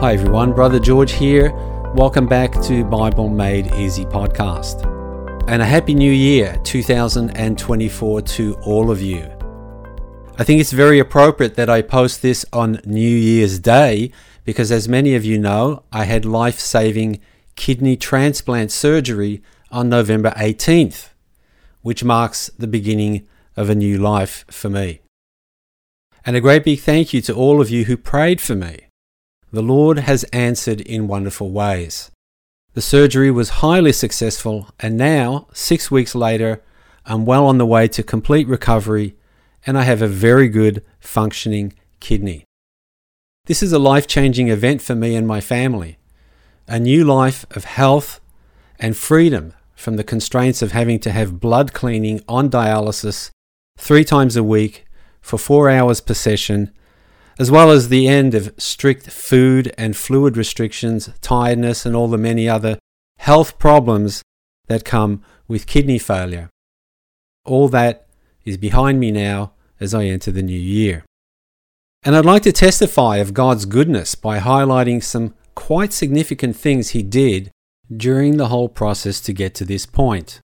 Hi everyone, Brother George here. Welcome back to Bible Made Easy podcast. And a happy new year 2024 to all of you. I think it's very appropriate that I post this on New Year's Day because, as many of you know, I had life saving kidney transplant surgery on November 18th, which marks the beginning of a new life for me. And a great big thank you to all of you who prayed for me. The Lord has answered in wonderful ways. The surgery was highly successful, and now, six weeks later, I'm well on the way to complete recovery and I have a very good functioning kidney. This is a life changing event for me and my family. A new life of health and freedom from the constraints of having to have blood cleaning on dialysis three times a week for four hours per session, as well as the end of strict food and fluid restrictions, tiredness, and all the many other health problems that come with kidney failure. All that is behind me now as I enter the new year. And I'd like to testify of God's goodness by highlighting some quite significant things He did during the whole process to get to this point.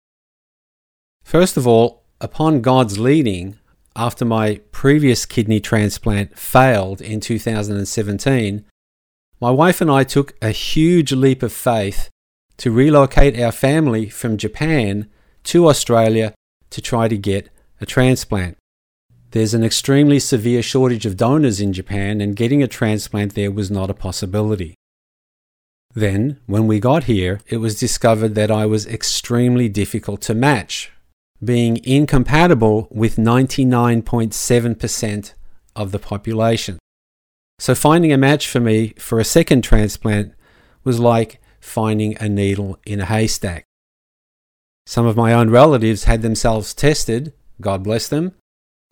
First of all, upon God's leading, after my previous kidney transplant failed in 2017, my wife and I took a huge leap of faith to relocate our family from Japan to Australia to try to get a transplant. There's an extremely severe shortage of donors in Japan, and getting a transplant there was not a possibility. Then, when we got here, it was discovered that I was extremely difficult to match, being incompatible with 99.7% of the population. So, finding a match for me for a second transplant was like finding a needle in a haystack. Some of my own relatives had themselves tested, God bless them,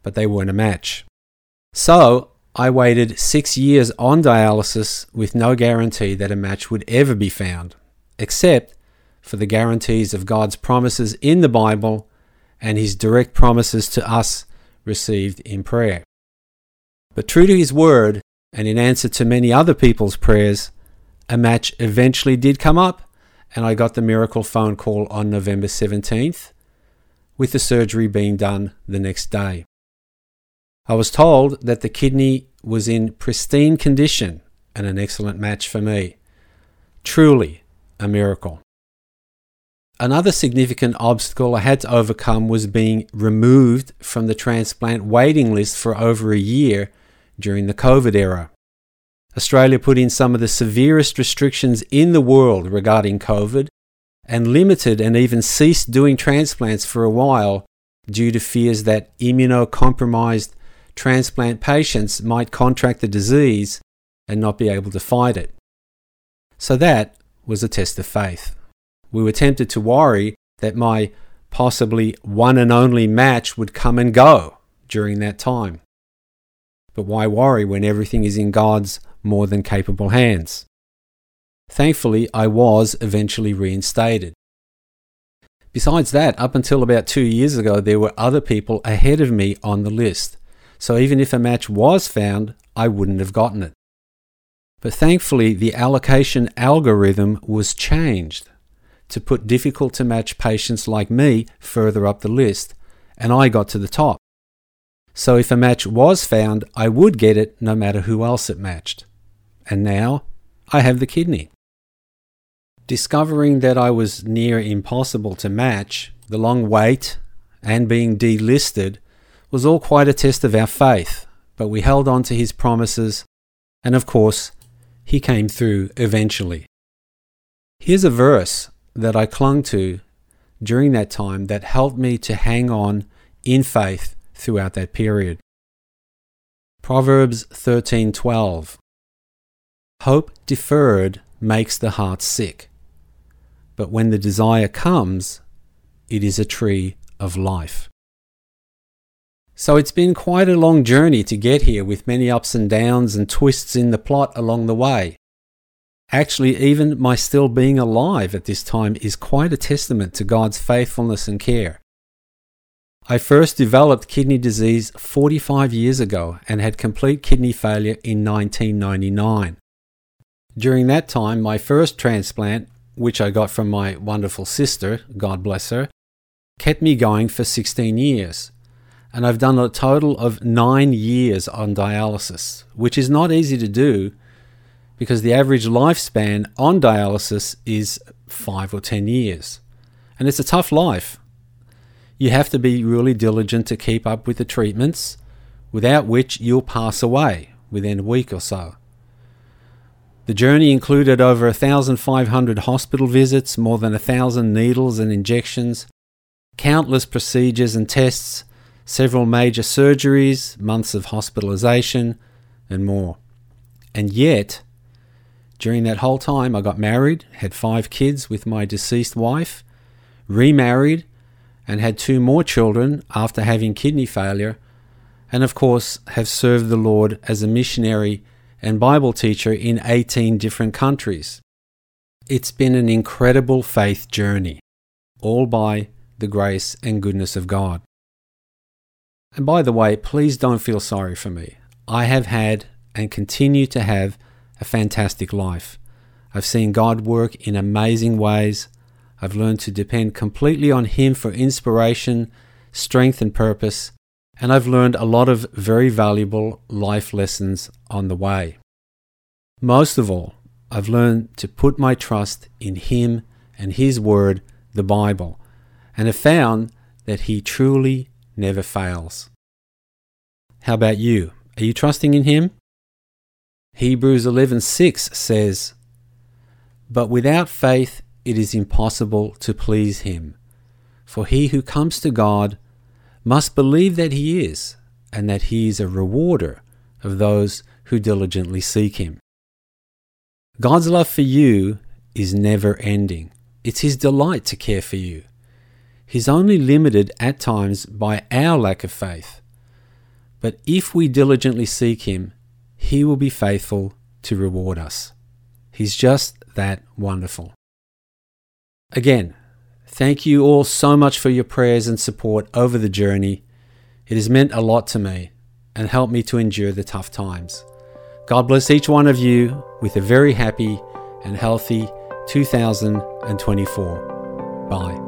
but they weren't a match. So I waited six years on dialysis with no guarantee that a match would ever be found, except for the guarantees of God's promises in the Bible and His direct promises to us received in prayer. But true to His word, and in answer to many other people's prayers, a match eventually did come up, and I got the miracle phone call on November 17th, with the surgery being done the next day. I was told that the kidney was in pristine condition and an excellent match for me. Truly a miracle. Another significant obstacle I had to overcome was being removed from the transplant waiting list for over a year during the COVID era. Australia put in some of the severest restrictions in the world regarding COVID and limited and even ceased doing transplants for a while due to fears that immunocompromised transplant patients might contract the disease and not be able to fight it. So that was a test of faith. We were tempted to worry that my possibly one and only match would come and go during that time. But why worry when everything is in God's more than capable hands? Thankfully, I was eventually reinstated. Besides that, up until about two years ago, there were other people ahead of me on the list so even if a match was found, I wouldn't have gotten it. But thankfully, the allocation algorithm was changed to put difficult to match patients like me further up the list, and I got to the top. So if a match was found, I would get it no matter who else it matched. And now I have the kidney. Discovering that I was near impossible to match, the long wait, and being delisted was all quite a test of our faith, but we held on to his promises, and of course, he came through eventually. Here's a verse that I clung to during that time that helped me to hang on in faith throughout that period. Proverbs 13:12 Hope deferred makes the heart sick, but when the desire comes, it is a tree of life. So it's been quite a long journey to get here with many ups and downs and twists in the plot along the way. Actually, even my still being alive at this time is quite a testament to God's faithfulness and care. I first developed kidney disease 45 years ago and had complete kidney failure in 1999. During that time, my first transplant, which I got from my wonderful sister, God bless her, kept me going for 16 years. And I've done a total of nine years on dialysis, which is not easy to do because the average lifespan on dialysis is five or 10 years. And it's a tough life. You have to be really diligent to keep up with the treatments, without which you'll pass away within a week or so. The journey included over 1,500 hospital visits, more than 1,000 needles and injections, countless procedures and tests, several major surgeries, months of hospitalization, and more. And yet, during that whole time, I got married, had five kids with my deceased wife, remarried, and had two more children after having kidney failure, and of course, have served the Lord as a missionary and Bible teacher in 18 different countries. It's been an incredible faith journey, all by the grace and goodness of God. And by the way, please don't feel sorry for me. I have had and continue to have a fantastic life. I've seen God work in amazing ways. I've learned to depend completely on Him for inspiration, strength, and purpose. And I've learned a lot of very valuable life lessons on the way. Most of all, I've learned to put my trust in Him and His Word, the Bible, and have found that He truly never fails. How about you? Are you trusting in Him? Hebrews 11:6 says, "But without faith it is impossible to please him, for he who comes to God must believe that he is, and that he is a rewarder of those who diligently seek him." God's love for you is never ending. It's his delight to care for you. He's only limited at times by our lack of faith. But if we diligently seek him, he will be faithful to reward us. He's just that wonderful. Again, thank you all so much for your prayers and support over the journey. It has meant a lot to me and helped me to endure the tough times. God bless each one of you with a very happy and healthy 2024. Bye.